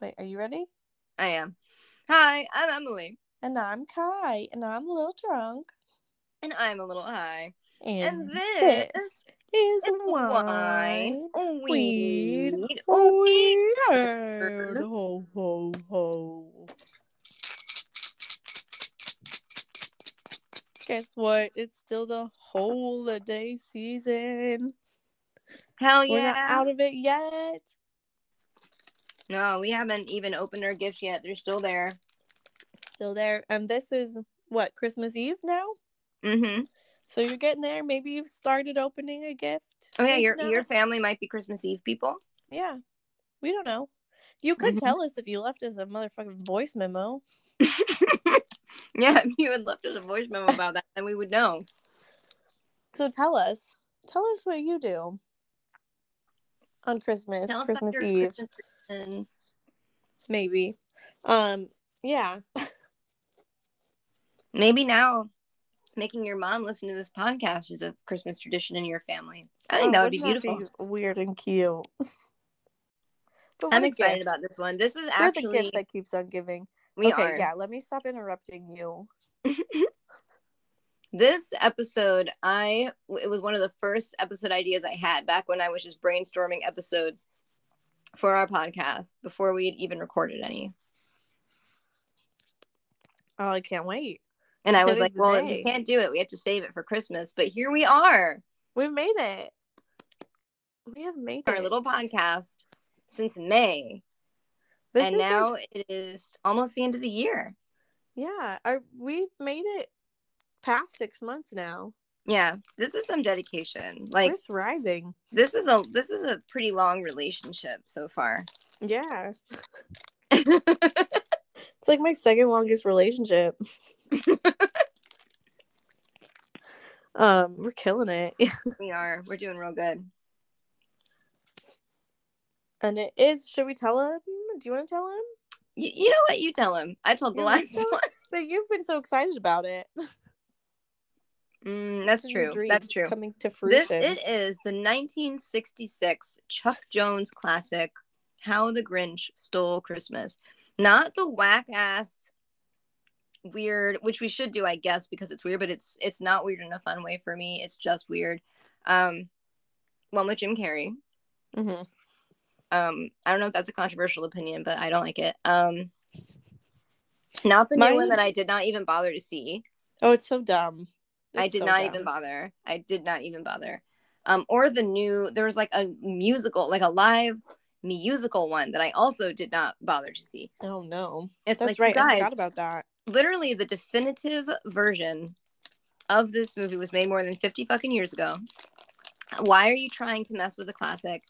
Wait, are you ready? I am. Hi, I'm Emily. And I'm Ky, and I'm a little drunk. And I'm a little high. And, And this this is is wine. wine, weed, weed, weird. Ho, ho, ho. Guess what? It's still the holiday season. Hell yeah. We're yeah. not out of it yet. No, we haven't even opened our gifts yet. They're still there. Still there. And this is what, Christmas Eve now? Mm-hmm. So you're getting there. Maybe you've started opening a gift. Oh yeah, your not. your family might be Christmas Eve people. Yeah. We don't know. You could Mhm. tell us if you left us a motherfucking voice memo. yeah, if you had left us a voice memo about that, then we would know. So tell us. Tell us what you do on Christmas, Tell us about Christmas Eve, Christmas maybe. Um, yeah. Maybe now making your mom listen to this podcast is a Christmas tradition in your family. I think Oh, that would be beautiful. weird and cute. I'm excited gift. about this one. This is We're the gift that keeps on giving. we okay, are. yeah. Let me stop interrupting you. This episode, I it was one of the first episode ideas I had back when I was just brainstorming episodes for our podcast before we had even recorded any. Oh, I can't wait. And I was like, well, day. we can't do it. We have to save it for Christmas. But here we are, We made it. We have made our it. little podcast since May. This and like- now it is almost the end of the year. yeah, our, we've made it past six months now. Yeah, this is some dedication. Like We're thriving. this is a this is a pretty long relationship so far. Yeah. It's like my second longest relationship. um, we're killing it. we are. We're doing real good. And it is, should we tell him? Do you want to tell him? You, you know what? You tell him. I told the last to? one. But you've been so excited about it. Mm, that's true. That's true. Coming to This fruition. it is the 1966 Chuck Jones classic, "How the Grinch Stole Christmas." Not the whack ass weird, which we should do, I guess, because it's weird, but it's it's not weird in a fun way for me. It's just weird. Um, one with Jim Carrey. Mhm. Um, I don't know if that's a controversial opinion, but I don't like it. Um, not the new one that I did not even bother to see. Oh, it's so dumb. I did so not dumb. even bother. I did not even bother. Um, or the new there was like a musical, like a live musical one that I also did not bother to see. Oh no. It's That's like right. you I guys, forgot about that. literally the definitive version of this movie was made more than 50 fucking years ago. Why are you trying to mess with a classic?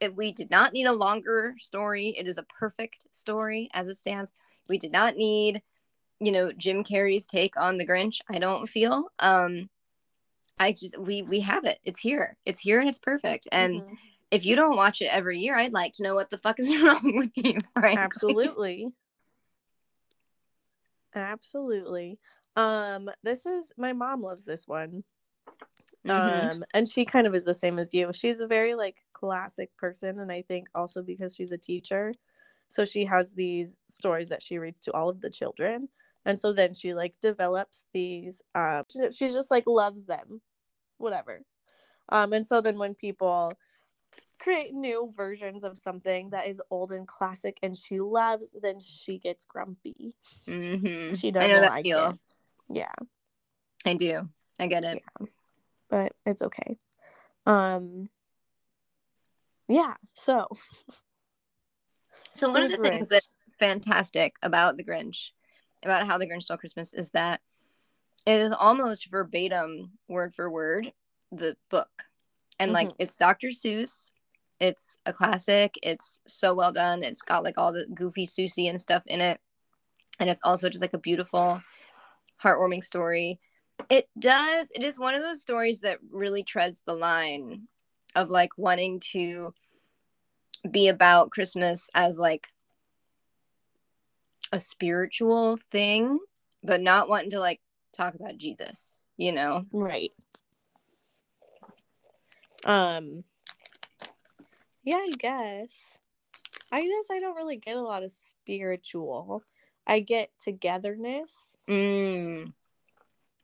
If we did not need a longer story, it is a perfect story as it stands. We did not need, you know, Jim Carrey's take on the Grinch. I don't feel. Um I just we we have it. It's here. It's here and it's perfect. And Mhm. if you don't watch it every year, I'd like to know what the fuck is wrong with you, frankly. Absolutely. Absolutely. Um, this is my mom loves this one. Mhm. Um, and she kind of is the same as you. She's a very like classic person, and I think also because she's a teacher, so she has these stories that she reads to all of the children, and so then she like develops these. Um, she, she just like loves them, whatever. Um, and so then when people create new versions of something that is old and classic and she loves, then she gets grumpy. Mhm. She doesn't like feel. it. Yeah. I do. I get it. but it's okay. Um yeah, so So So one of the the things that's fantastic about the Grinch, about how the Grinch stole Christmas, is that it is almost verbatim, word for word, the book, and like Mm-hmm. it's Dr. Seuss. It's a classic. It's so well done. It's got like all the goofy Seussian stuff in it, and it's also just like a beautiful, heartwarming story. It does. It is one of those stories that really treads the line of like wanting to be about Christmas as like a spiritual thing, but not wanting to like talk about Jesus, you know? right. Um yeah, I guess. I guess I don't really get a lot of spiritual. I get togetherness Mm.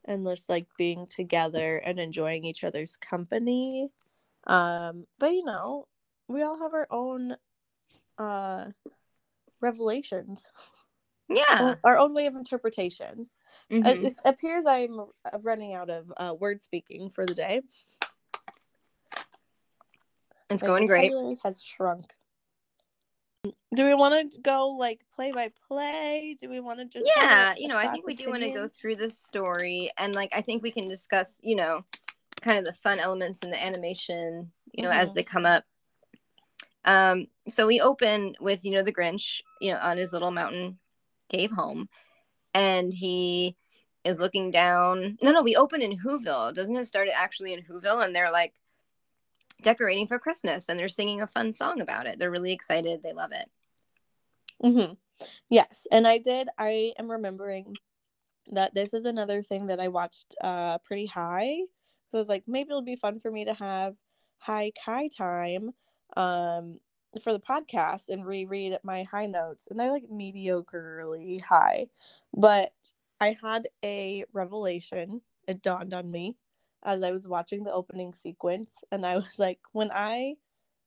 and just like being together and enjoying each other's company. Um, but you know, we all have our own uh revelations, Yeah. our own way of interpretation. Uh, Mhm. it appears I'm uh, running out of uh, word speaking for the day. It's going great. Has shrunk. Do we want to go like play by play? Do we want to just Yeah, you know, I think we do want to go through the story and like I think we can discuss, you know, kind of the fun elements in the animation, you know, as Mhm. they come up. Um, so we open with, you know, the Grinch, you know, on his little mountain cave home, and he is looking down. No, no, we open in Whoville. Doesn't it start actually in Whoville? And they're like decorating for Christmas and they're singing a fun song about it. They're really excited. They love it. hmm Yes, and I did. I am remembering that this is another thing that I watched uh pretty high. So I was like, maybe it'll be fun for me to have high Ky time um for the podcast and reread my high notes. And they're like mediocrely high. But I had a revelation. It dawned on me as I was watching the opening sequence. And I was like, when I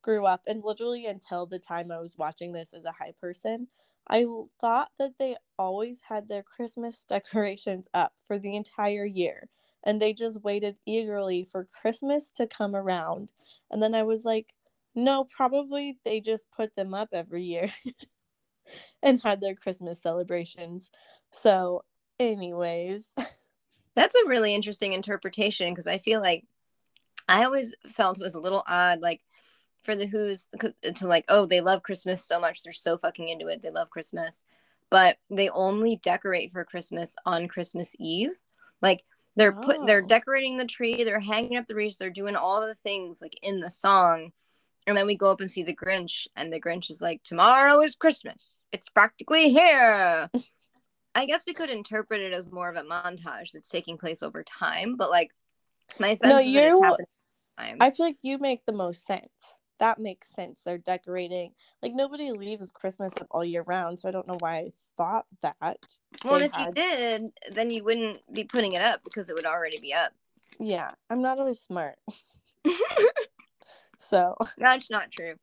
grew up and literally until the time I was watching this as a high person, i thought that they always had their Christmas decorations up for the entire year. And they just waited eagerly for Christmas to come around. And then I was like, no, probably they just put them up every year and had their Christmas celebrations. So, anyways, That's a really interesting interpretation because I feel like I always felt it was a little odd, like for the Who's uh, to like, oh, they love Christmas so much, they're so fucking into it, they love Christmas, but they only decorate for Christmas on Christmas Eve. Like they're put, they're Oh. decorating the tree, they're hanging up the wreaths, they're doing all the things like in the song, and then we go up and see the Grinch, and the Grinch is like, tomorrow is Christmas, it's practically here. I guess we could interpret it as more of a montage that's taking place over time, but like my sense No, is that it's you- happening time. I feel like you make the most sense. That makes sense. They're decorating. Like nobody leaves Christmas up all year round, so I don't know why I thought that. well, if you did, then you wouldn't be putting it up because it would already be up. Yeah, I'm not always smart. so That's not true.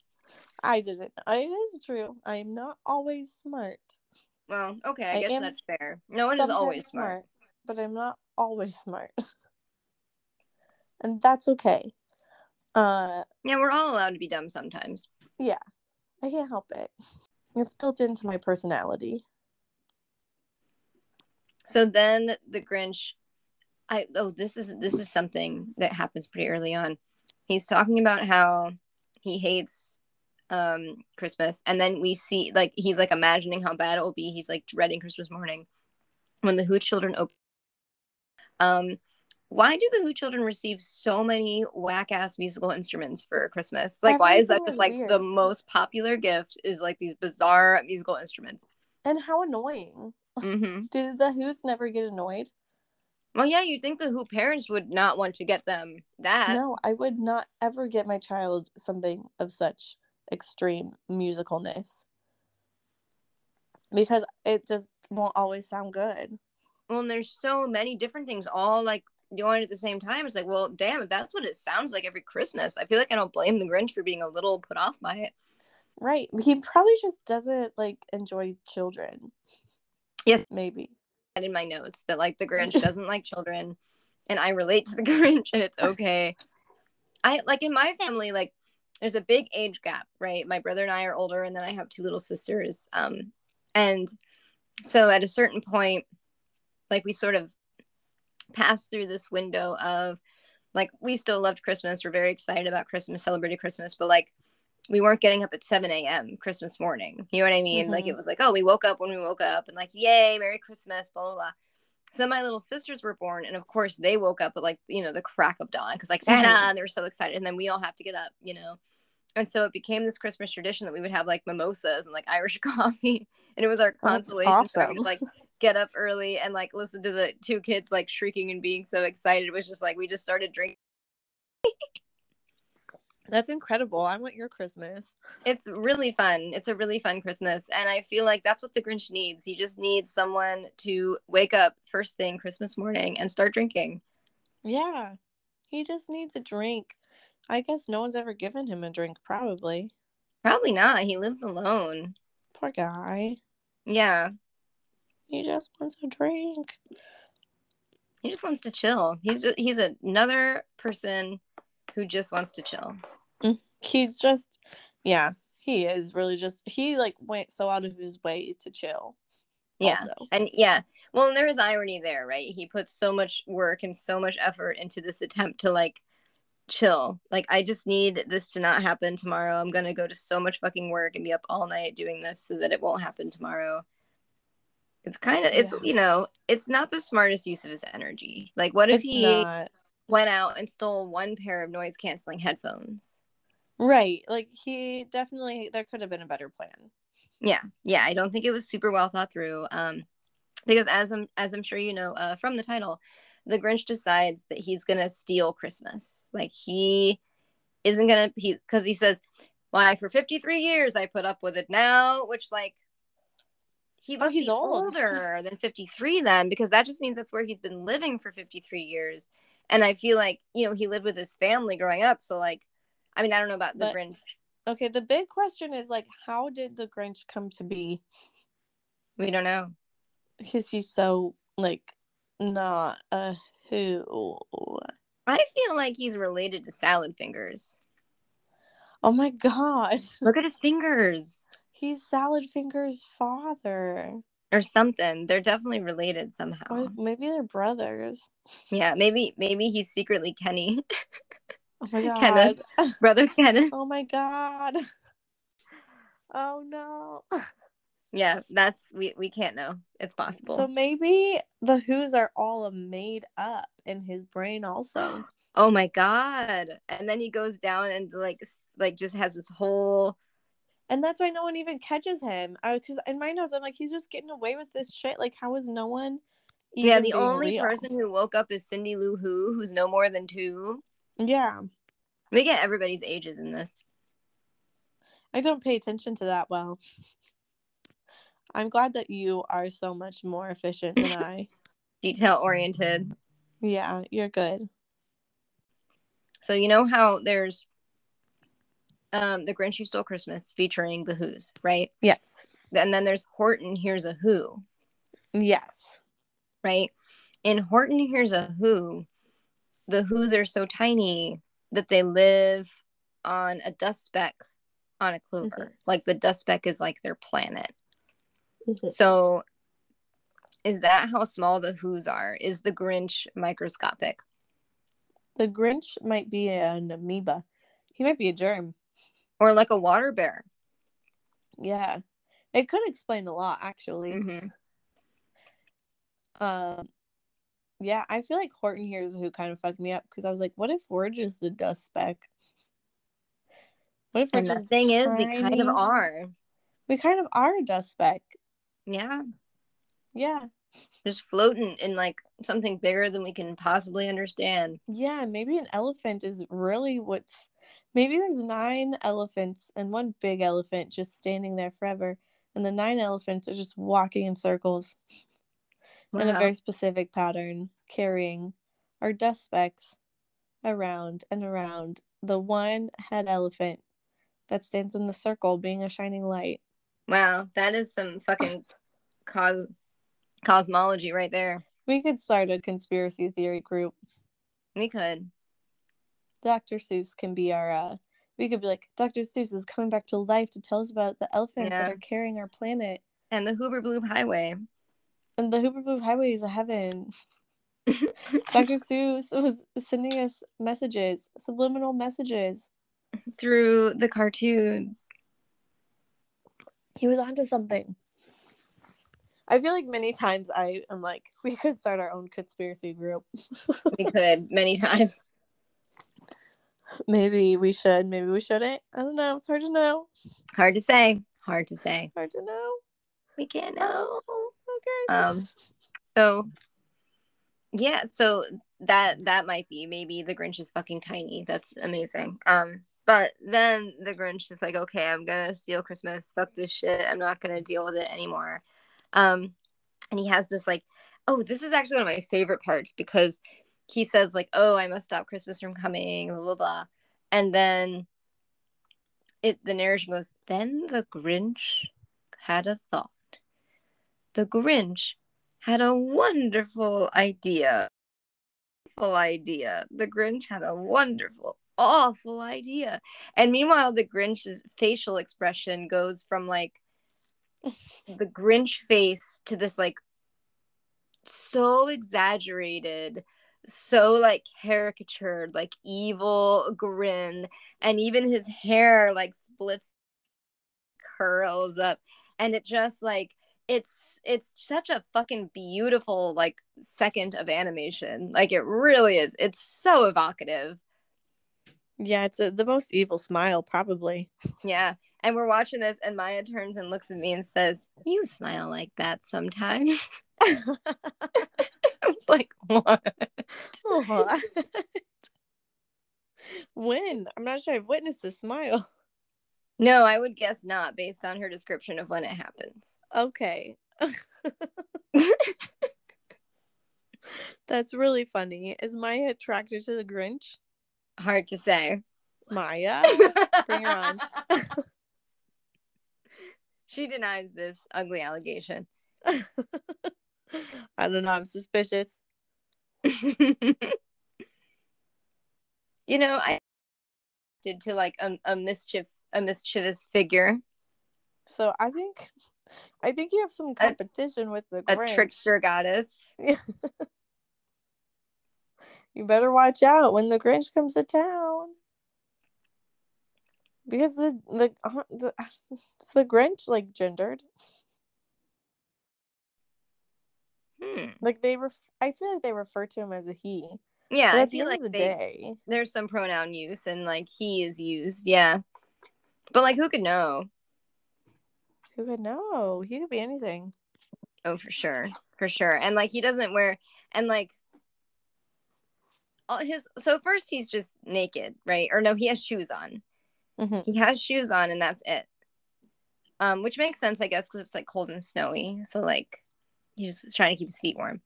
I didn't. It is true. I am not always smart. Well, okay, I, I guess that's fair. No one is always smart. but I'm not always smart. and that's okay. Uh Yeah, we're all allowed to be dumb sometimes. Yeah, I can't help it. It's built into my personality. So then the Grinch, I oh this is this is something that happens pretty early on. He's talking about how he hates um Christmas, and then we see like he's like imagining how bad it will be. He's like dreading Christmas morning when the Who children open. Um, why do the Who children receive so many whack ass musical instruments for Christmas? Like, why is that just is like the most popular gift? Is like these bizarre musical instruments. And how annoying. hmm Did the Who's never get annoyed? Well, yeah, you'd think the Who parents would not want to get them that. No, I would not ever get my child something of such extreme musicalness. Because it just won't always sound good. Well, and there's so many different things all like going at the same time. It's like, well, damn, if that's what it sounds like every Christmas, I feel like I don't blame the Grinch for being a little put off by it. Right. He probably just doesn't like enjoy children. Yes. Maybe. In my notes that like the Grinch doesn't like children, and I relate to the Grinch, and it's okay. I like in my family, like there's a big age gap, right? My brother and I are older, and then I have two little sisters. Um, and so at a certain point, like we sort of passed through this window of like we still loved Christmas. We're very excited about Christmas, celebrated Christmas, but like we weren't getting up at 7 a.m. Christmas morning. You know what I mean? Like Mhm. it was like, oh, we woke up when we woke up and like, yay, Merry Christmas, blah, blah, blah. So my little sisters were born, and of course they woke up at like, you know, the crack of dawn because like Santa, and they were so excited. And then we all have to get up, you know. And so it became this Christmas tradition that we would have like mimosas and like Irish coffee. And it was our That's consolation. So we would like get up early and like listen to the two kids like shrieking and being so excited. It was just like we just started drinking. That's incredible. I want your Christmas. It's really fun. It's a really fun Christmas. And I feel like that's what the Grinch needs. He just needs someone to wake up first thing Christmas morning and start drinking. Yeah. He just needs a drink. I guess no one's ever given him a drink, probably. Probably not. He lives alone. Poor guy. Yeah. He just wants a drink. He just wants to chill. He's just, he's another person who just wants to chill. Mm, he's just, yeah, he is really just, he like went so out of his way to chill. Yeah. also. And yeah. Well, and there is irony there, right? He puts so much work and so much effort into this attempt to like chill. Like I just need this to not happen tomorrow. I'm going to go to so much fucking work and be up all night doing this so that it won't happen tomorrow. It's kind of it's Yeah. you know, it's not the smartest use of his energy. Like what if It's he not. went out and stole one pair of noise canceling headphones? Right. Like he definitely, there could have been a better plan. Yeah, yeah. I don't think it was super well thought through. Um, because as I'm as I'm sure you know uh, from the title, the Grinch decides that he's gonna steal Christmas. Like he isn't gonna he because he says, "Why for 53 years I put up with it now," which like he Oh, must he's be old. older than 53 then because that just means that's where he's been living for 53 years. And I feel like you know he lived with his family growing up, so like, I mean I don't know about the But- Grinch. Okay. The big question is like, how did the Grinch come to be? We don't know. Because he's so like not a who. I feel like he's related to Salad Fingers. Oh my god. Look at his fingers He's Salad Finger's father. or something. They're definitely related somehow. Or maybe they're brothers. Yeah, maybe maybe he's secretly Kenny, Oh my god. Kenneth. brother Kenneth. Oh my god. Oh no. Yeah, that's we we can't know. It's possible. So maybe the Who's are all made up in his brain also. oh my god! And then he goes down and like like just has this whole And that's why no one even catches him. Because in my notes, I'm like, he's just getting away with this shit. Like, how is no one? yeah. The only real? person who woke up is Cindy Lou Who, who's no more than two. Yeah, We get everybody's ages in this. I don't pay attention to that well. I'm glad that you are so much more efficient than I. Detail oriented. Yeah, you're good. So you know how there's um the Grinch Who Stole Christmas featuring the Who's, right? Yes. And then there's Horton Hears a Who, Yes. right? In Horton Hears a Who, the Who's are so tiny that they live on a dust speck on a clover. Like the dust speck is like their planet. So is that how small the Who's are? Is the Grinch microscopic? The Grinch might be an amoeba. He might be a germ. Or like a water bear? Yeah. It could explain a lot, actually. hmm Um, yeah, I feel like Horton Hears a Who kind of fucked me up because I was like, what if we're just a dust speck? What if we're And the just thing is, we kind of are. We kind of are a dust speck. Yeah. Yeah. Just floating in like something bigger than we can possibly understand. Yeah, maybe an elephant is really what's maybe there's nine elephants and one big elephant just standing there forever, and the nine elephants are just walking in circles in a very specific pattern, carrying our dust specks around and around the one head elephant that stands in the circle being a shining light. Wow, that is some fucking cos cosmology right there. We could start a conspiracy theory group. We could. Dr. Seuss can be our uh we could be like Dr. Seuss is coming back to life to tell us about the elephants that are carrying our planet. And the Hoover Blue Highway. And the Hooper Highway is a heaven. Dr. Seuss was sending us messages, subliminal messages. Through the cartoons. He was onto something. I feel like many times I am like, we could start our own conspiracy group. We could many times. maybe we should, maybe we shouldn't. I don't know. It's hard to know. Hard to say. Hard to say. Hard to know. We can't know. Okay. Um so yeah, so that that might be maybe the Grinch is fucking tiny. That's amazing. Um But then the Grinch is like, okay, I'm gonna steal Christmas. Fuck this shit. I'm not gonna deal with it anymore. Um, and he has this like, oh, this is actually one of my favorite parts because he says like, oh, I must stop Christmas from coming, blah blah blah, and then it the narration goes, then the Grinch had a thought. The Grinch had a wonderful idea. Wonderful idea. The Grinch had a wonderful, awful idea. And meanwhile, the Grinch's facial expression goes from like the Grinch face to this like so exaggerated, so like caricatured, like evil grin. And even his hair like splits, curls up. And it just like it's it's such a fucking beautiful like second of animation. Like it really is. It's so evocative. Yeah it's a, the most evil smile probably. Yeah. And we're watching this and maya turns and looks at me and says you smile like that sometimes. I was like what? what when? I'm not sure i've witnessed this smile. No i would guess not based on her description of when it happens Okay. That's really funny. Is Maya attracted to the Grinch? Hard to say. Maya, bring her on. she denies this ugly allegation. I don't know. I'm suspicious. you know, I did to like a, a mischief a mischievous figure. So I think I think you have some competition a, with the Grinch. a trickster goddess. you better watch out when the Grinch comes to town. Because the the uh, the is the Grinch like gendered. Hmm. Like they ref- I feel like they refer to him as a he. Yeah, but at the end like of the they, day, there's some pronoun use and like he is used. Yeah, but like who could know? Who would know? He could be anything. Oh, for sure, for sure. And like he doesn't wear and like all his. So first he's just naked, right? Or no, he has shoes on. Mm-hmm. He has shoes on, and that's it. Um, which makes sense, I guess, because it's like cold and snowy. So like he's just trying to keep his feet warm.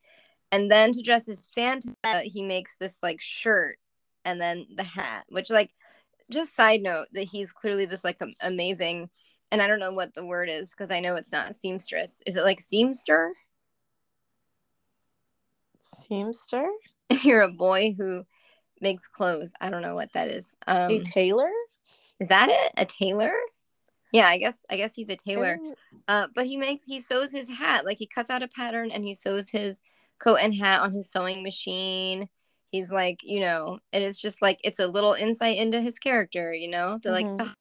And then to dress as Santa, he makes this like shirt and then the hat, which like just side note that he's clearly this like amazing and I don't know what the word is because I know it's not seamstress. Is it like seamster? Seamster? If you're a boy who makes clothes, I don't know what that is. Um, a tailor? Is that it? A tailor? Yeah, I guess I guess he's a tailor. Uh, but he makes he sews his hat like he cuts out a pattern and he sews his coat and hat on his sewing machine. He's like, you know, and it's just like it's a little insight into his character, you know. They're mm-hmm. like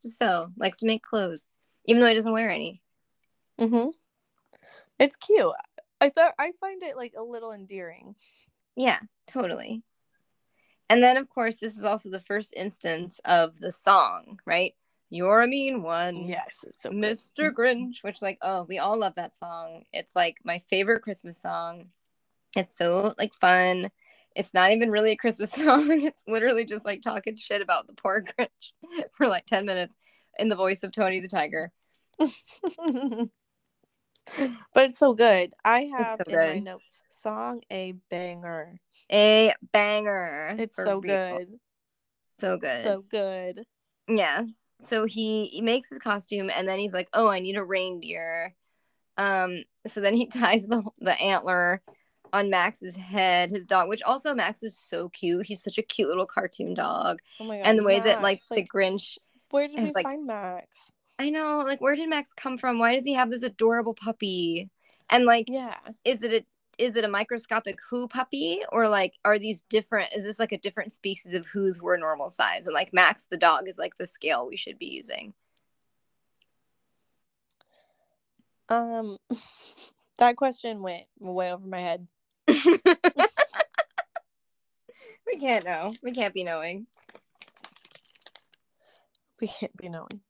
to sew, likes to make clothes, even though he doesn't wear any. Mhm. It's cute. I thought I find it like a little endearing. Yeah, totally. And then of course this is also the first instance of the song, right? You're a mean one. Yes, so Mr. Grinch, which like, oh, we all love that song. It's like my favorite Christmas song. It's so like fun. It's not even really a Christmas song. It's literally just like talking shit about the poor Grinch for like 10 minutes in the voice of Tony the Tiger. but it's so good. I have so in good. my notes song a banger. A banger. It's so real. good. So good. So good. Yeah. So he, he makes his costume and then he's like, "Oh, I need a reindeer." Um so then he ties the the antler on Max's head, his dog, which also Max is so cute. He's such a cute little cartoon dog. Oh my god. And the way Max, that like, like, the Grinch Where did we like, find Max? I know, like where did Max come from? Why does he have this adorable puppy? And like yeah, is it a is it a microscopic who puppy or like are these different is this like a different species of who's were normal size and like max the dog is like the scale we should be using um that question went way over my head we can't know. We can't be knowing. We can't be knowing.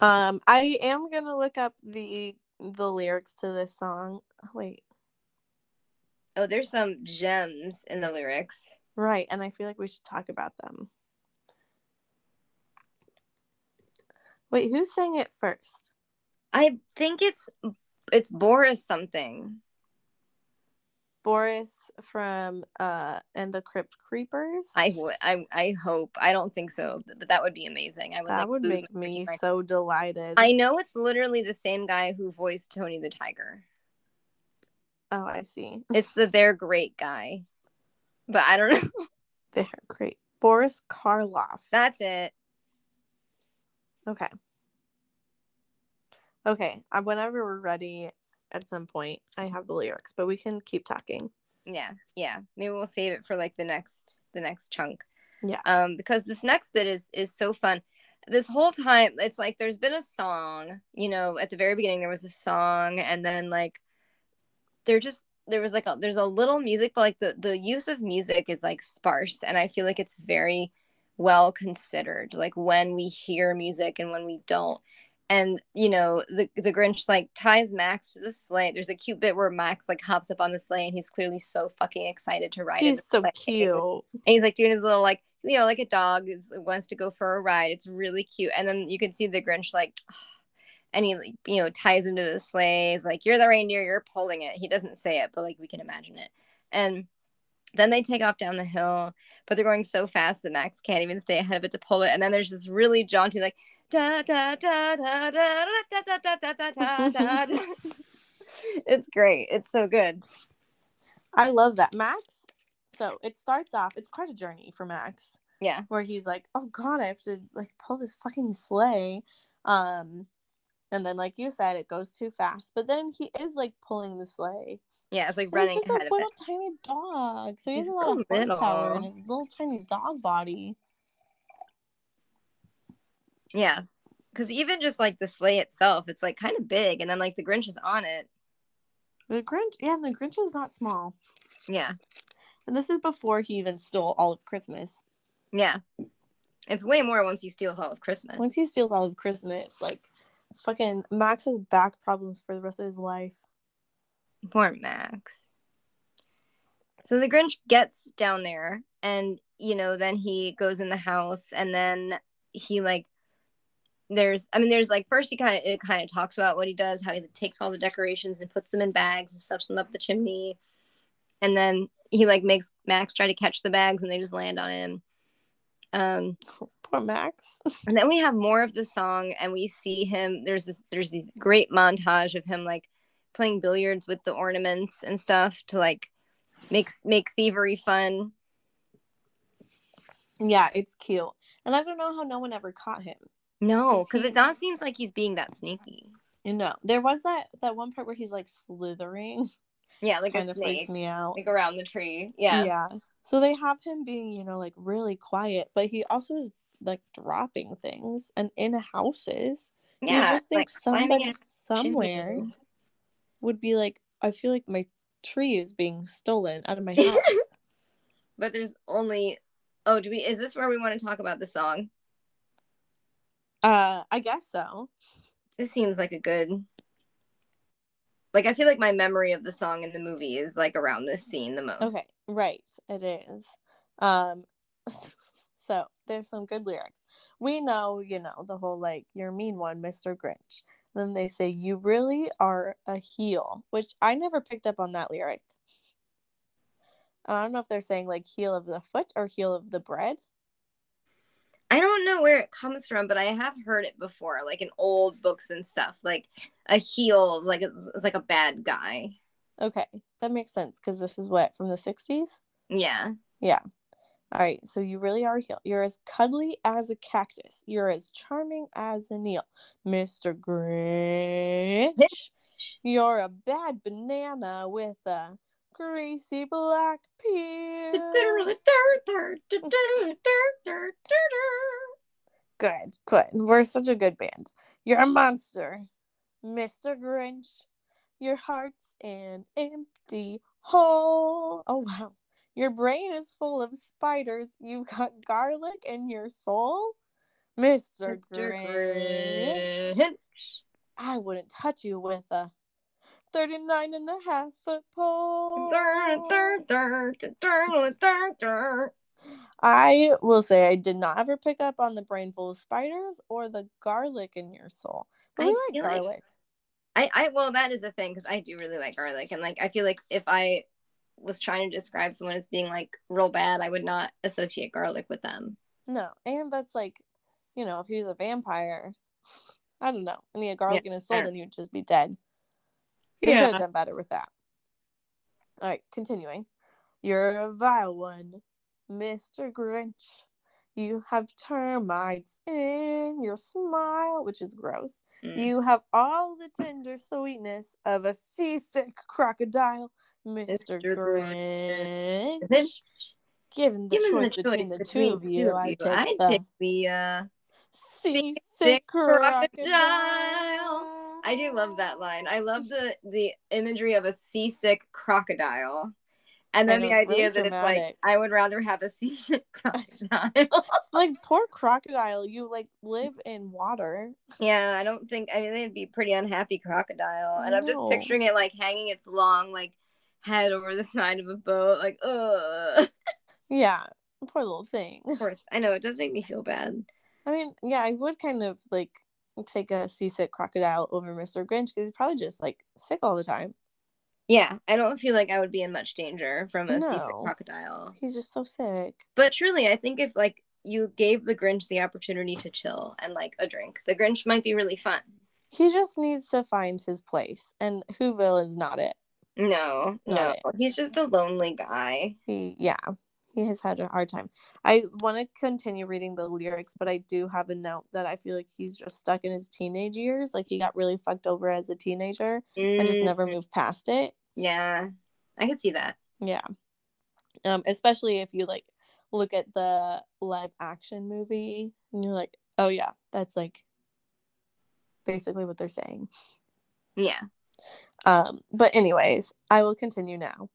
Um, I am gonna look up the the lyrics to this song. Oh, wait. Oh, there's some gems in the lyrics. Right, and I feel like we should talk about them. Wait, who sang it first? I think it's it's Boris something. Boris from uh and the Crypt Creepers. I would. I I hope. I don't think so, but that would be amazing. I would. that like, would make me mind. so delighted. I know it's literally the same guy who voiced Tony the Tiger. oh, I see. It's the they're great guy, but I don't know. They're great. Boris Karloff. That's it. Okay. Okay. Uh, whenever we're ready, at some point, I have the lyrics, but we can keep talking. Yeah, yeah. Maybe we'll save it for like the next the next chunk. Yeah. Um, because this next bit is is so fun. This whole time, it's like there's been a song. You know, at the very beginning there was a song, and then like there just there was like a there's a little music, but like the the use of music is like sparse, and I feel like it's very well considered. Like when we hear music and when we don't. And you know the the Grinch like ties Max to the sleigh. There's a cute bit where Max like hops up on the sleigh and he's clearly so fucking excited to ride. He's so sleigh. cute. and he's like doing his little like you know like a dog is wants to go for a ride it's really cute and then you can see the grinch like and he like you know ties him to the sleigh he's like you're the reindeer you're pulling it he doesn't say it but like we can imagine it and then they take off down the hill but they're going so fast that max can't even stay ahead of it to pull it and then there's this really jaunty like it's great. It's so good. I love that. Max. So it starts off, it's quite a journey for Max. Yeah. Where he's like, oh God, I have to like pull this fucking sleigh. Um, and then, like you said, it goes too fast. But then he is like pulling the sleigh. Yeah, it's like and running. He's just a little tiny dog, so he he's has a lot of horsepower in his little tiny dog body. Yeah. Because even just like the sleigh itself, it's like kind of big. And then like the Grinch is on it. The Grinch yeah, the Grinch is not small. Yeah. And this is before he even stole all of Christmas. Yeah. It's way more once he steals all of Christmas. Once he steals all of Christmas, like fucking Max has back problems for the rest of his life. Poor Max. So the Grinch gets down there and, you know, then he goes in the house and then he like, there's, I mean, there's like, first he kind of, it kind of talks about what he does, how he takes all the decorations and puts them in bags and stuffs them up the chimney. And then he like makes Max try to catch the bags and they just land on him. Um, Poor Max. and then we have more of the song and we see him there's this there's this great montage of him like playing billiards with the ornaments and stuff to like make make thievery fun yeah, it's cute. And I don't know how no one ever caught him. No 'Cause because it not seems like he's being that sneaky You know, there was that that one part where he's like slithering. yeah like kind a of freaks me out. like around the tree yeah yeah. So they have him being, you know, like really quiet, but he also is like dropping things and in houses. yeah, you just think like somebody somewhere chimney. would be like, I feel like my tree is being stolen out of my house. but there's only oh do we is this where we want to talk about the song uh, I guess so. this seems like a good like i feel like my memory of the song in the movie is like around this scene the most Okay, right. It is. Um so there's some good lyrics. We know, you know, the whole like you're mean one, Mr. Grinch. Then they say you really are a heel, which I never picked up on that lyric. I don't know if they're saying like heel of the foot or heel of the bread. I don't know where it comes from, but I have heard it before, like in old books and stuff. Like a heel, like it's, it's like a bad guy. Okay, that makes sense because this is what from the 60s? Yeah, Yeah. All right, so you really are a heel. You're as cuddly as a cactus. You're as charming as a Neil. Mr. Grinch, you're a bad banana with a greasy black peel. Good, good. We're such a good band. You're a monster, Mr. Grinch. Your heart's an empty hole. Oh, wow. Your brain is full of spiders. You've got garlic in your soul. Mr. Grinch. I wouldn't touch you with a 39 and a half foot pole. I will say I did not ever pick up on the brain full of spiders or the garlic in your soul. But I like feel like- garlic. I, I well that is the thing because I do really like garlic and like I feel like if I was trying to describe someone as being like real bad, I would not associate garlic with them. No, and that's like, you know, if he was a vampire, I don't know, and he had garlic in his soul, then he would just be dead. He could have done better with that. All right, continuing. You're a vile one, Mr. Grinch. You have termites in your smile, which is gross. Mm. You have all the tender sweetness of a seasick crocodile, Mr. Mr. Grinch. Grinch. Given the Given choice the between choice the between two of you, I take I'd the take the uh seasick crocodile. crocodile. I do love that line. I love the the imagery of a seasick crocodile. And then know, the idea really that it's like. I would rather have a seasick crocodile. Like poor crocodile, you like live in water. yeah, I don't think I mean they'd be pretty unhappy crocodile. And I'm just picturing it like hanging its long like head over the side of a boat, like ugh. Yeah, poor little thing. Poor- I know it does make me feel bad. I mean, yeah, I would kind of like take a seasick crocodile over Mr. Grinch because he's probably just like sick all the time. Yeah, I don't feel like I would be in much danger from a seasick crocodile. He's just so sick. But truly, I think if like you gave the Grinch the opportunity to chill and like a drink, the Grinch might be really fun. He just needs to find his place, and Whoville is not it. No, no, it. he's just a lonely guy. He, yeah, he has had a hard time. I want to continue reading the lyrics, but I do have a note that I feel like he's just stuck in his teenage years. Like he got really fucked over as a teenager and just Mm, never moved past it. Yeah, I could see that. Yeah. Um, especially if you like look at the live action movie and you're like, oh yeah, that's like basically what they're saying. Yeah. Um, but anyways, I will continue now.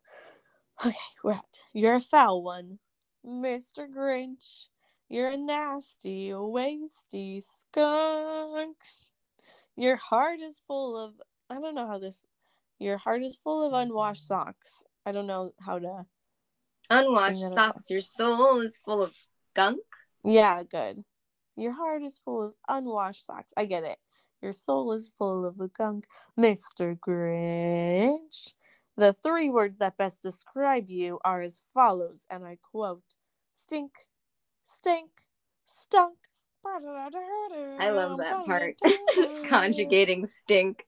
Okay, we're at you're a foul one, Mr. Grinch. You're a nasty, wasty skunk. Your heart is full of I don't know how this your heart is full of unwashed socks. I don't know how to Unwashed Bring that up. socks. Your soul is full of gunk. Yeah, good. Your heart is full of unwashed socks. I get it. Your soul is full of a gunk, Mr. Grinch. The three words that best describe you are as follows, and I quote Stink, stink, stunk. I love that part. it's conjugating stink.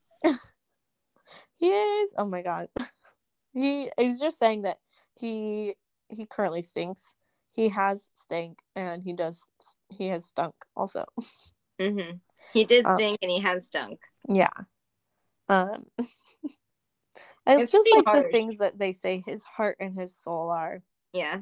He is. Oh my god. He is just saying that he he currently stinks. He has stink and he does he has stunk also. hmm He did Uh, stink and he has stunk. Yeah. Um It's just like the things that they say his heart and his soul are. Yeah.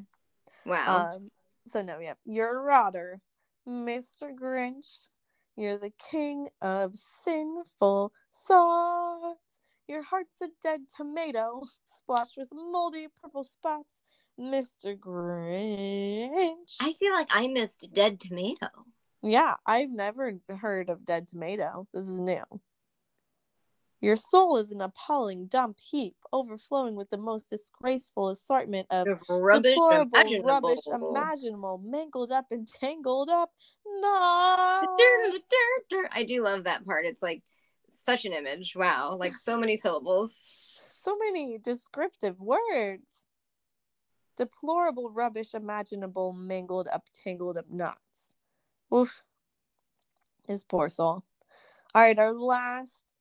Wow. Um so no, yeah. You're a rotter, Mr. Grinch. You're the king of sinful thoughts. Your heart's a dead tomato, splashed with moldy purple spots, Mr. Grinch. I feel like I missed dead tomato. Yeah, I've never heard of dead tomato. This is new. Your soul is an appalling dump heap, overflowing with the most disgraceful assortment of Rubbish deplorable imaginable. rubbish imaginable, mangled up and tangled up. No. I do love that part. It's like such an image. Wow. Like so many syllables. So many descriptive words. Deplorable rubbish imaginable, mangled up, tangled up knots. Oof. His poor soul. All right, our last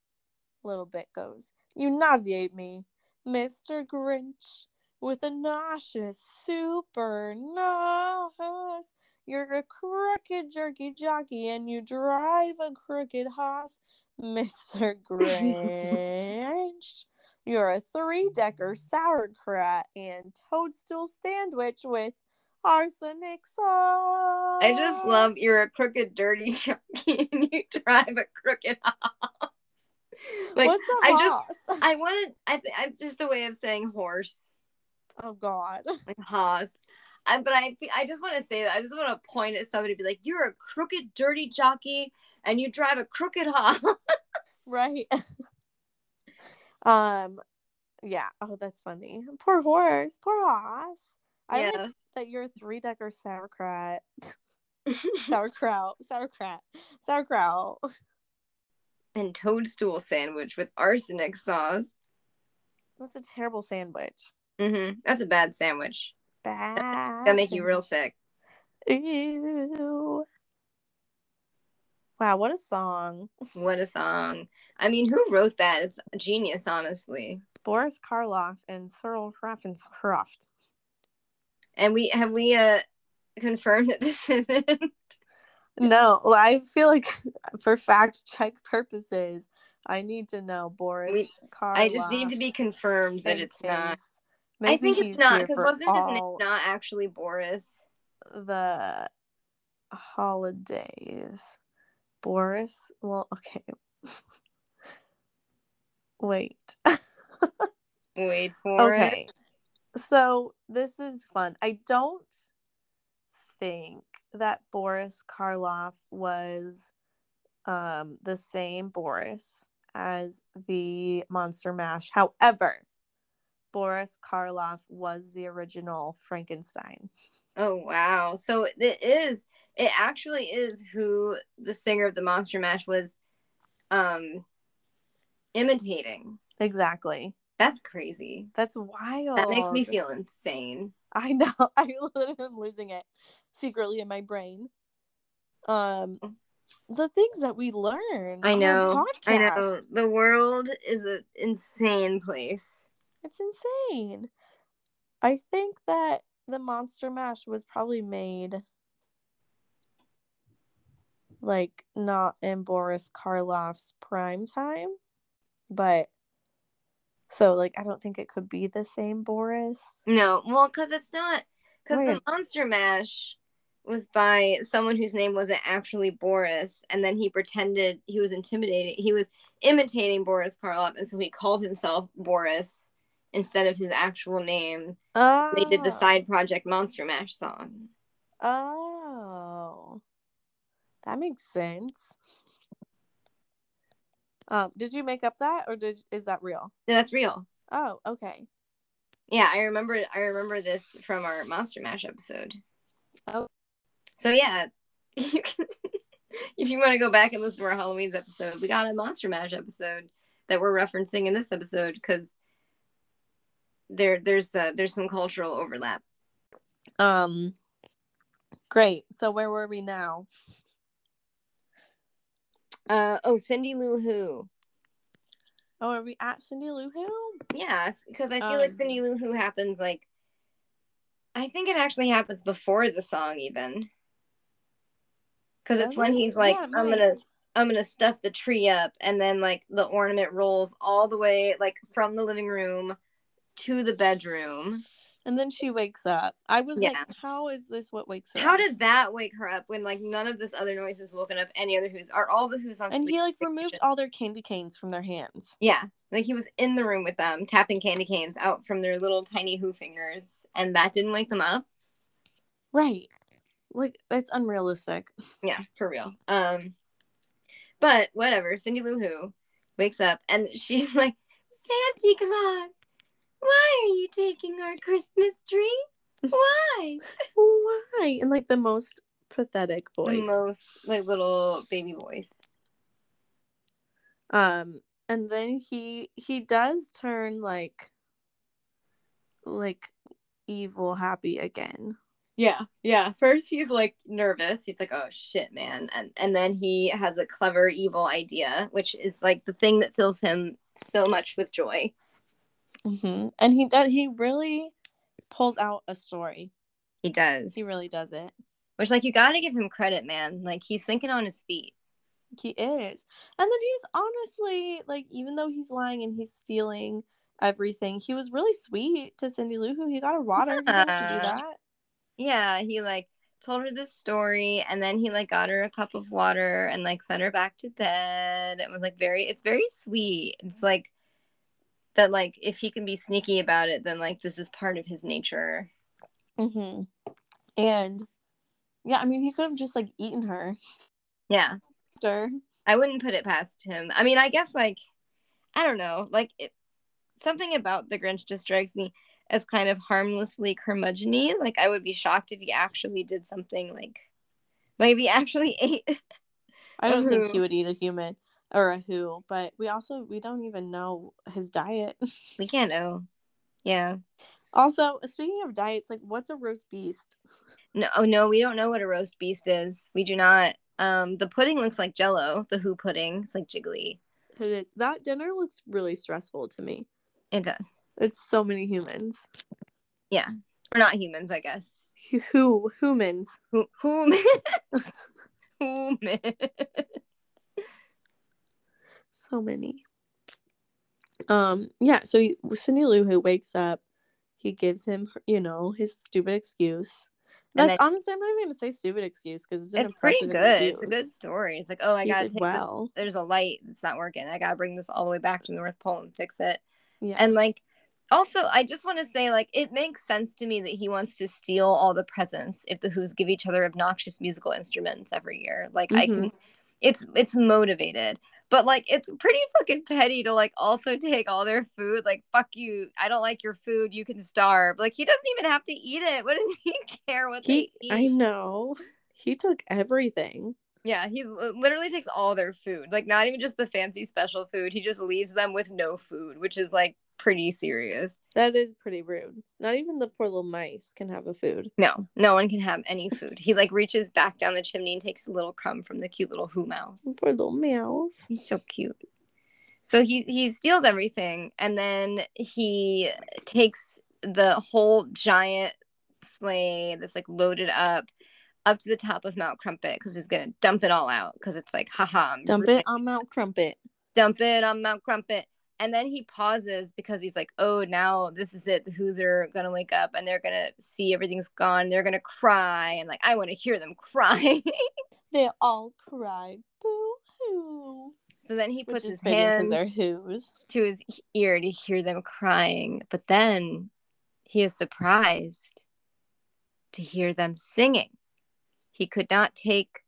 little bit goes. You nauseate me, Mr. Grinch, with a nauseous, super nauseous. You're a crooked jerky jockey and you drive a crooked horse, Mr. Grinch. You're a three decker sauerkraut and toadstool sandwich with arsenic sauce. I just love you're a crooked, dirty junkie and you drive a crooked house. Like What's a I just? I wanted I th- it's just a way of saying horse, Oh God. like hoss. I, but I I just want to say that I just want to point at somebody be like, you're a crooked, dirty jockey and you drive a crooked hoss. Right. um yeah. Oh, that's funny. Poor horse. Poor horse. I Yeah. like that you're a three decker sauerkraut, sauerkraut, sauerkraut, sauerkraut. And toadstool sandwich with arsenic sauce. That's a terrible sandwich. Mm-hmm. That's a bad sandwich. Bad. Gonna make you real sick. Ew. Wow, what a song. What a song. I mean, who wrote that? It's genius, honestly. Boris Karloff and Thurl Ravenscroft. And we have we uh confirmed that this isn't No, well, I feel like for fact check purposes, I need to know Boris We- Karloff. I just need to be confirmed that it's not. I think it's not because wasn't his name not actually Boris? the holidays. Boris. Well, okay. Wait. Wait for it. okay. So this is fun. I don't think that Boris Karloff was um the same Boris as the Monster Mash. However, Boris Karloff was the original Frankenstein. Oh wow. So it is it actually is who the singer of the Monster Mash was um imitating. Exactly. That's crazy. That's wild. That makes me feel insane. I know. I literally am losing it secretly in my brain. Um, the things that we learn. I know. I know. The world is an insane place. It's insane. I think that the Monster Mash was probably made like not in Boris Karloff's prime time, but so like I don't think it could be the same Boris. No, well, because it's not because the Monster Mash was by someone whose name wasn't actually Boris, and then he pretended he was intimidating. He was imitating Boris Karloff, and so he called himself Boris instead of his actual name. Oh, They did the oh. side project Monster Mash song. Oh, that makes sense. Um, did you make up that, or did is that real? No, that's real. Oh, okay. Yeah, I remember. I remember this from our Monster Mash episode. Oh. So yeah, you can, if you want to go back and listen to our Halloween's episode, we got a Monster Mash episode that we're referencing in this episode because there there's uh, there's some cultural overlap. Um, great. So where were we now? Uh oh, Cindy Lou Who. Oh, are we at Cindy Lou Who? Yeah, because I feel like Um, Cindy Lou Who happens like I think it actually happens before the song even. Cuz it's when he's like Yeah, I'm going to I'm to stuff the tree up and then like the ornament rolls all the way like from the living room to the bedroom. And then she wakes up. I was Yeah. like, how is this what wakes her How up? did that wake her up when like none of this other noise has woken up any other who's are all the who's on and he like removed all their candy canes from their hands. Yeah, like he was in the room with them, tapping candy canes out from their little tiny who fingers, and that didn't wake them up. Right. Like that's unrealistic. Yeah, for real. Um, but whatever. Cindy Lou Who wakes up and she's like, Santa Claus, why are you taking our Christmas tree? Why? Why? In like the most pathetic the voice. most like little baby voice. um and then he he does turn like like evil happy again. Yeah, yeah. First he's like nervous. He's like, "Oh shit, man," and and then he has a clever evil idea, which is like the thing that fills him so much with joy. Hmm And he does he really pulls out a story. He does. He really does it. Which like you got to give him credit, man. Like he's thinking on his feet. He is. And then he's honestly like even though he's lying and he's stealing everything, he was really sweet to Cindy Lou Who. He got her water. He to do Yeah. that. Yeah, he like told her this story and then he like got her a cup of water and like sent her back to bed. It was like very it's very sweet. It's like that like if he can be sneaky about it then like this is part of his nature. hmm And yeah, I mean he could have just like eaten her Yeah. after. I wouldn't put it past him. I mean, I guess like I don't know, like it, something about the Grinch just drags me. as kind of harmlessly curmudgeony. Like I would be shocked if he actually did something like maybe actually ate. I don't think he would eat a human or a who, but we also we don't even know his diet. We can't know. Yeah. also, speaking of diets, like what's a roast beast? No, oh no, we don't know what a roast beast is. We do not. Um, the pudding looks like Jello. The Who pudding. It's like jiggly. It is that dinner looks really stressful to me. It does. It's so many humans. Yeah, or not humans, I guess. Who humans? Who who humans. So many. Um, yeah, so he, Cindy Lou Who wakes up, he gives him, you know, his stupid excuse. That's then- honestly, I'm not even gonna say stupid excuse because it's an It's pretty good. It's a good story. It's like, oh, I He gotta take. this- well. there's a light that's not working. I gotta bring this all the way back to the North Pole and fix it. Yeah, And like, also, I just want to say, like, it makes sense to me that he wants to steal all the presents if the Who's give each other obnoxious musical instruments every year. Like, I Mm-hmm. can, it's it's motivated, but like, it's pretty fucking petty to like also take all their food. Like, fuck you, I don't like your food. You can starve. Like, he doesn't even have to eat it. What does he care what he, they eat? I know, he took everything. Yeah, he's literally takes all their food. Like not even just the fancy special food. He just leaves them with no food, which is like pretty serious. That is pretty rude. Not even the poor little mice can have a food. No, no one can have any food. He like reaches back down the chimney and takes a little crumb from the cute little who mouse. Poor little meows. He's so cute. So he he steals everything and then he takes the whole giant sleigh that's like loaded up up to the top of Mount Crumpit because he's gonna dump it all out because it's like haha I'm Dump it on Mount Crumpit. dump it on Mount Crumpit. And then he pauses because he's like, oh, now this is it. The Who's are going to wake up and they're going to see everything's gone. They're going to cry. And like, I want to hear them cry. They all cry. Boo hoo. so then he puts his hand they're who's. to his ear to hear them crying. But then he is surprised to hear them singing. He could not take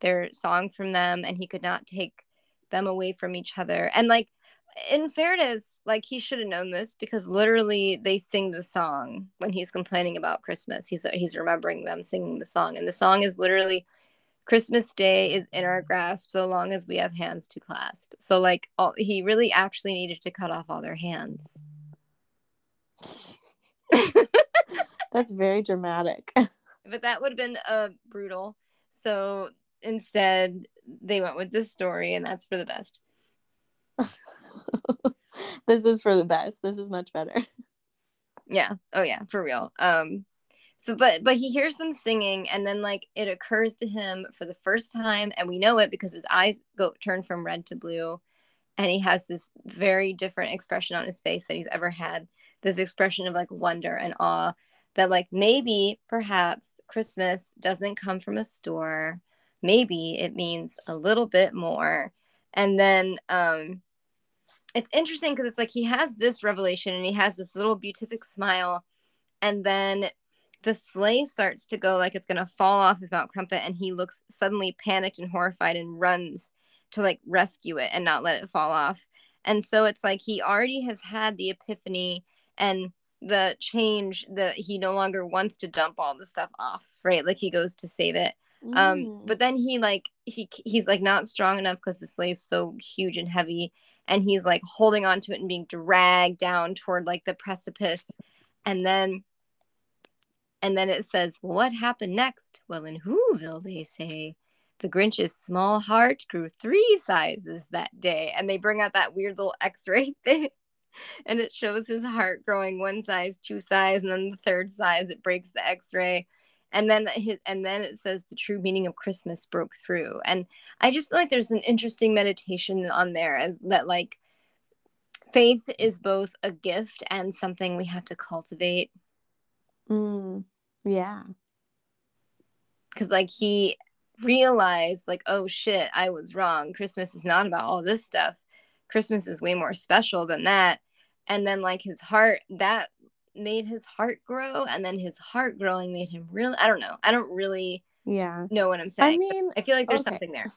their song from them and he could not take them away from each other. And like in fairness, like he should have known this because literally they sing the song when he's complaining about Christmas. He's he's remembering them singing the song and the song is literally Christmas Day is in our grasp so long as we have hands to clasp. So like all, he really actually needed to cut off all their hands. That's very dramatic. but that would have been uh, brutal. So instead, they went with this story, and that's for the best. this is for the best. This is much better. Yeah. Oh yeah, for real. Um. So, but but he hears them singing, and then like it occurs to him for the first time, and we know it because his eyes go turn from red to blue, and he has this very different expression on his face that he's ever had. This expression of like wonder and awe that like maybe perhaps Christmas doesn't come from a store. Maybe it means a little bit more. And then um it's interesting because it's like he has this revelation and he has this little beatific smile and then the sleigh starts to go like it's going to fall off of Mount Crumpit and he looks suddenly panicked and horrified and runs to like rescue it and not let it fall off. And so it's like he already has had the epiphany and the change that he no longer wants to dump all the stuff off, right? Like he goes to save it. Um Mm. but then he like he he's like not strong enough because the sleigh's so huge and heavy and he's like holding on to it and being dragged down toward like the precipice. And then and then it says what happened next? Well in whoville they say the grinch's small heart grew three sizes that day. And they bring out that weird little x-ray thing and it shows his heart growing one size two size and then the third size it breaks the x-ray and then his, and then it says the true meaning of christmas broke through and i just feel like there's an interesting meditation on there as that like faith is both a gift and something we have to cultivate Mm. Yeah. because like he realized like oh shit i was wrong christmas is not about all this stuff christmas is way more special than that and then like his heart that made his heart grow and then his heart growing made him really i don't know i don't really Yeah. know what i'm saying. I mean, i feel like there's okay. something there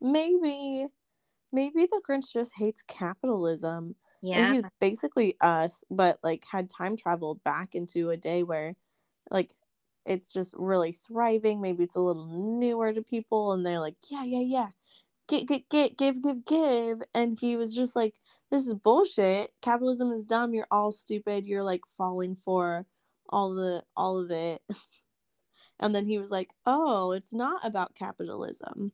maybe maybe the Grinch just hates capitalism Yeah. And he's basically us, but like had time traveled back into a day where like it's just really thriving. Maybe it's a little newer to people and they're like, yeah, yeah, yeah. Get, get, get, give, give, give. And he was just like, this is bullshit. Capitalism is dumb. You're all stupid. You're like falling for all the all of it. and then he was like, oh, it's not about capitalism.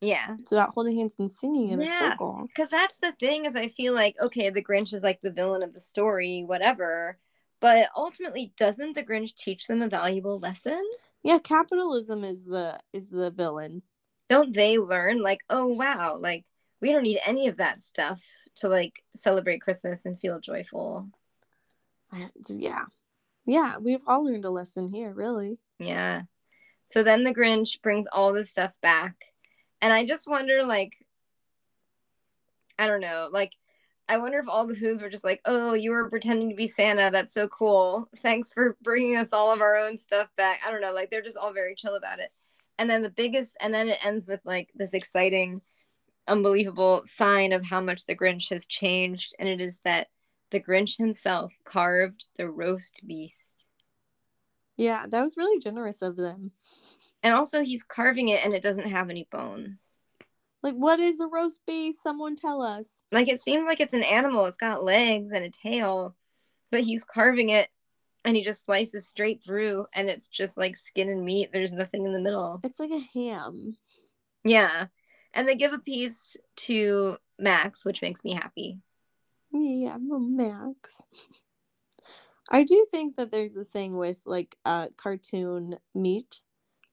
yeah. It's about holding hands and singing in a circle. Because that's the thing is I feel like, okay, the Grinch is like the villain of the story, whatever. But ultimately, doesn't the Grinch teach them a valuable lesson? Yeah, capitalism is the is the villain. Don't they learn like, oh wow, like we don't need any of that stuff to like celebrate Christmas and feel joyful. Yeah. Yeah, we've all learned a lesson here, really. Yeah. So then the Grinch brings all this stuff back. And I just wonder, like, I don't know, like, I wonder if all the Who's were just like, oh, you were pretending to be Santa. That's so cool. Thanks for bringing us all of our own stuff back. I don't know. Like, they're just all very chill about it. And then the biggest, and then it ends with like this exciting, unbelievable sign of how much the Grinch has changed. And it is that the Grinch himself carved the roast beast. Yeah, that was really generous of them. And also, he's carving it and it doesn't have any bones. Like, what is a roast beast? Someone tell us. Like, it seems like it's an animal. It's got legs and a tail, but he's carving it and he just slices straight through and it's just like skin and meat. There's nothing in the middle. It's like a ham. Yeah. And they give a piece to Max, which makes me happy. Yeah, little Max. I do think that there's a thing with like uh cartoon meat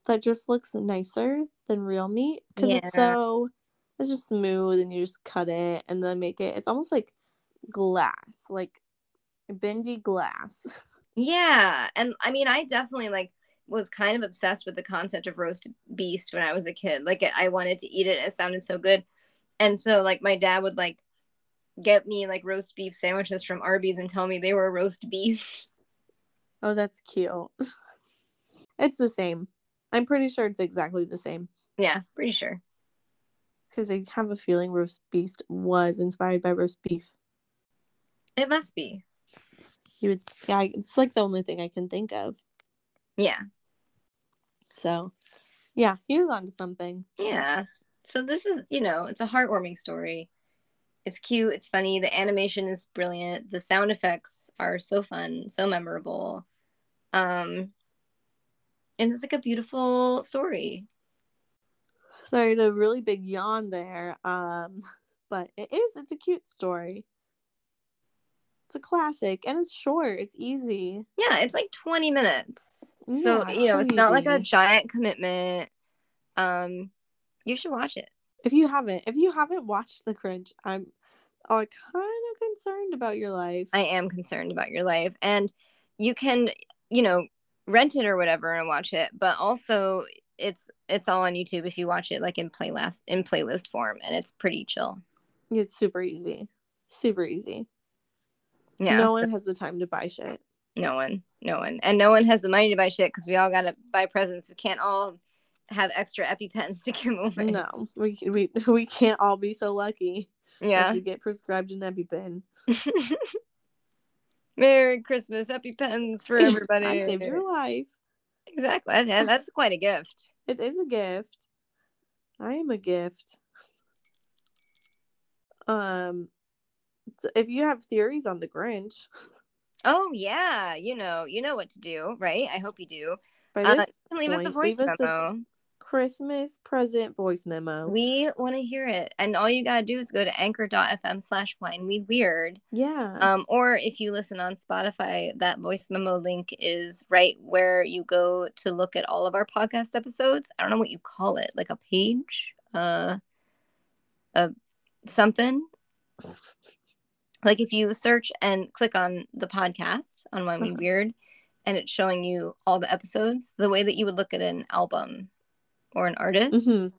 that just looks nicer than real meat because it's so it's just smooth and you just cut it and then make it. It's almost like glass, like bendy glass. Yeah. And I mean, I definitely like was kind of obsessed with the concept of roast beast when I was a kid. Like, I wanted to eat it. It sounded so good. And so, like, my dad would like get me like roast beef sandwiches from Arby's and tell me they were roast beast. Oh, that's cute. it's the same. I'm pretty sure it's exactly the same Yeah, pretty sure. because I have a feeling roast beast was inspired by roast beef. It must be. You would, yeah, it's like the only thing I can think of. Yeah. So, yeah, he was onto something. Yeah. So this is, you know, it's a heartwarming story. It's cute, it's funny, the animation is brilliant, the sound effects are so fun, so memorable. Um and it's like a beautiful story. Sorry, the really big yawn there. Um, but it is. It's a cute story. It's a classic, and it's short. It's easy. Yeah, it's like 20 minutes. so, you know, so it's not like a giant commitment. Um you should watch it. If you haven't, if you haven't watched The Cringe, I'm uh, kind of concerned about your life. I am concerned about your life. And you can, you know, rent it or whatever and watch it, but also it's it's all on YouTube if you watch it like in playlist in playlist form and it's pretty chill. It's super easy. Super easy. Yeah. No one has the time to buy shit. no one. No one. And no one has the money to buy shit because we all gotta buy presents. We can't all have extra EpiPens to give away. No, we we we can't all be so lucky Yeah. To get prescribed an EpiPen. Merry Christmas, EpiPens for everybody. I saved your life. Exactly. That- That's quite a gift. It is a gift. I am a gift. Um, if you have theories on the Grinch, Oh yeah, you know, you know what to do, right? I hope you do. Uh, this you can leave us a voice us a memo. Christmas present voice memo. We want to hear it. And all you got to do is go to anchor.fm slash wineweed yeah, Um, or if you listen on Spotify, that voice memo link is right where you go to look at all of our podcast episodes. I don't know what you call it, like a page, uh, a something. Like if you search and click on the podcast on Wine Weed Uh-huh. Weird, and it's showing you all the episodes, the way that you would look at an album or an artist. Mhm.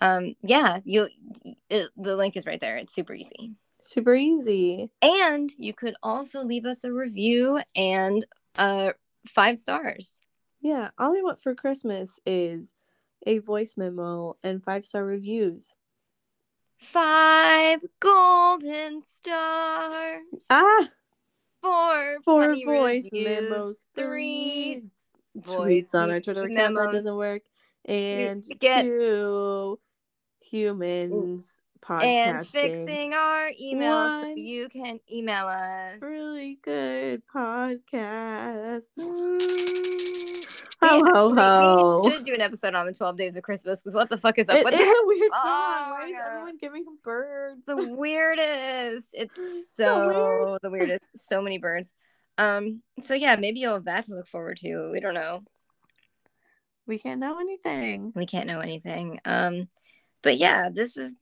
Um, yeah, you it, the link is right there. It's super easy. super easy. And you could also leave us a review and uh five stars. Yeah, all I want for Christmas is a voice memo and five star reviews. Five golden stars. Ah, Four, four voice reviews, memos. Three tweets on our Twitter account that doesn't work, and get- two humans podcasting. and fixing our emails One. you can email us. really good podcast. Ho ho ho! We should do an episode on the 12 days of Christmas because what the fuck is up It with is that? a weird song. Oh, Why is everyone giving birds? the weirdest. It's So so, weird. the weirdest. So many birds. Um. So yeah, maybe you'll have that to look forward to. We don't know. we can't know anything. We can't know anything. Um. But yeah, this is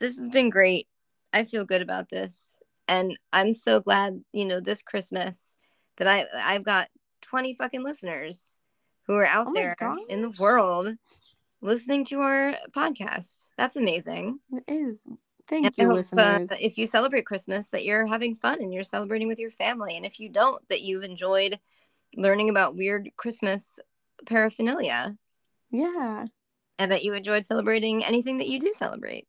this has been great. I feel good about this, and I'm so glad. You know, this Christmas that I I've got 20 fucking listeners who are out Oh there in the world listening to our podcast. That's amazing. It is. Thank And you, hope, uh, listeners. if you celebrate Christmas, that you're having fun and you're celebrating with your family. And if you don't, that you've enjoyed learning about weird Christmas paraphernalia yeah. and that you enjoyed celebrating anything that you do celebrate.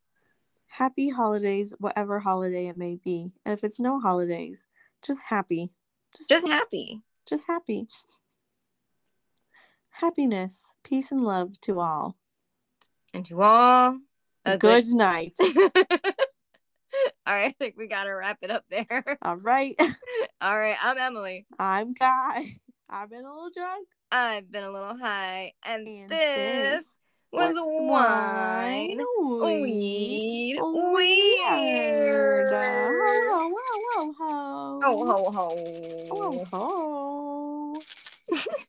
Happy holidays, whatever holiday it may be. And if it's no holidays, just happy. Just Just happy. just happy. Happiness, peace, and love to all. And to all, A a good night. all right, I think we got to wrap it up there. all right. all right, I'm Emily. I'm Ky. I've been a little drunk. I've been a little high, and, And this was wine, weed, weird. Ho, ho, ho, ho, ho. Ho, ho, ho. Ho, ho.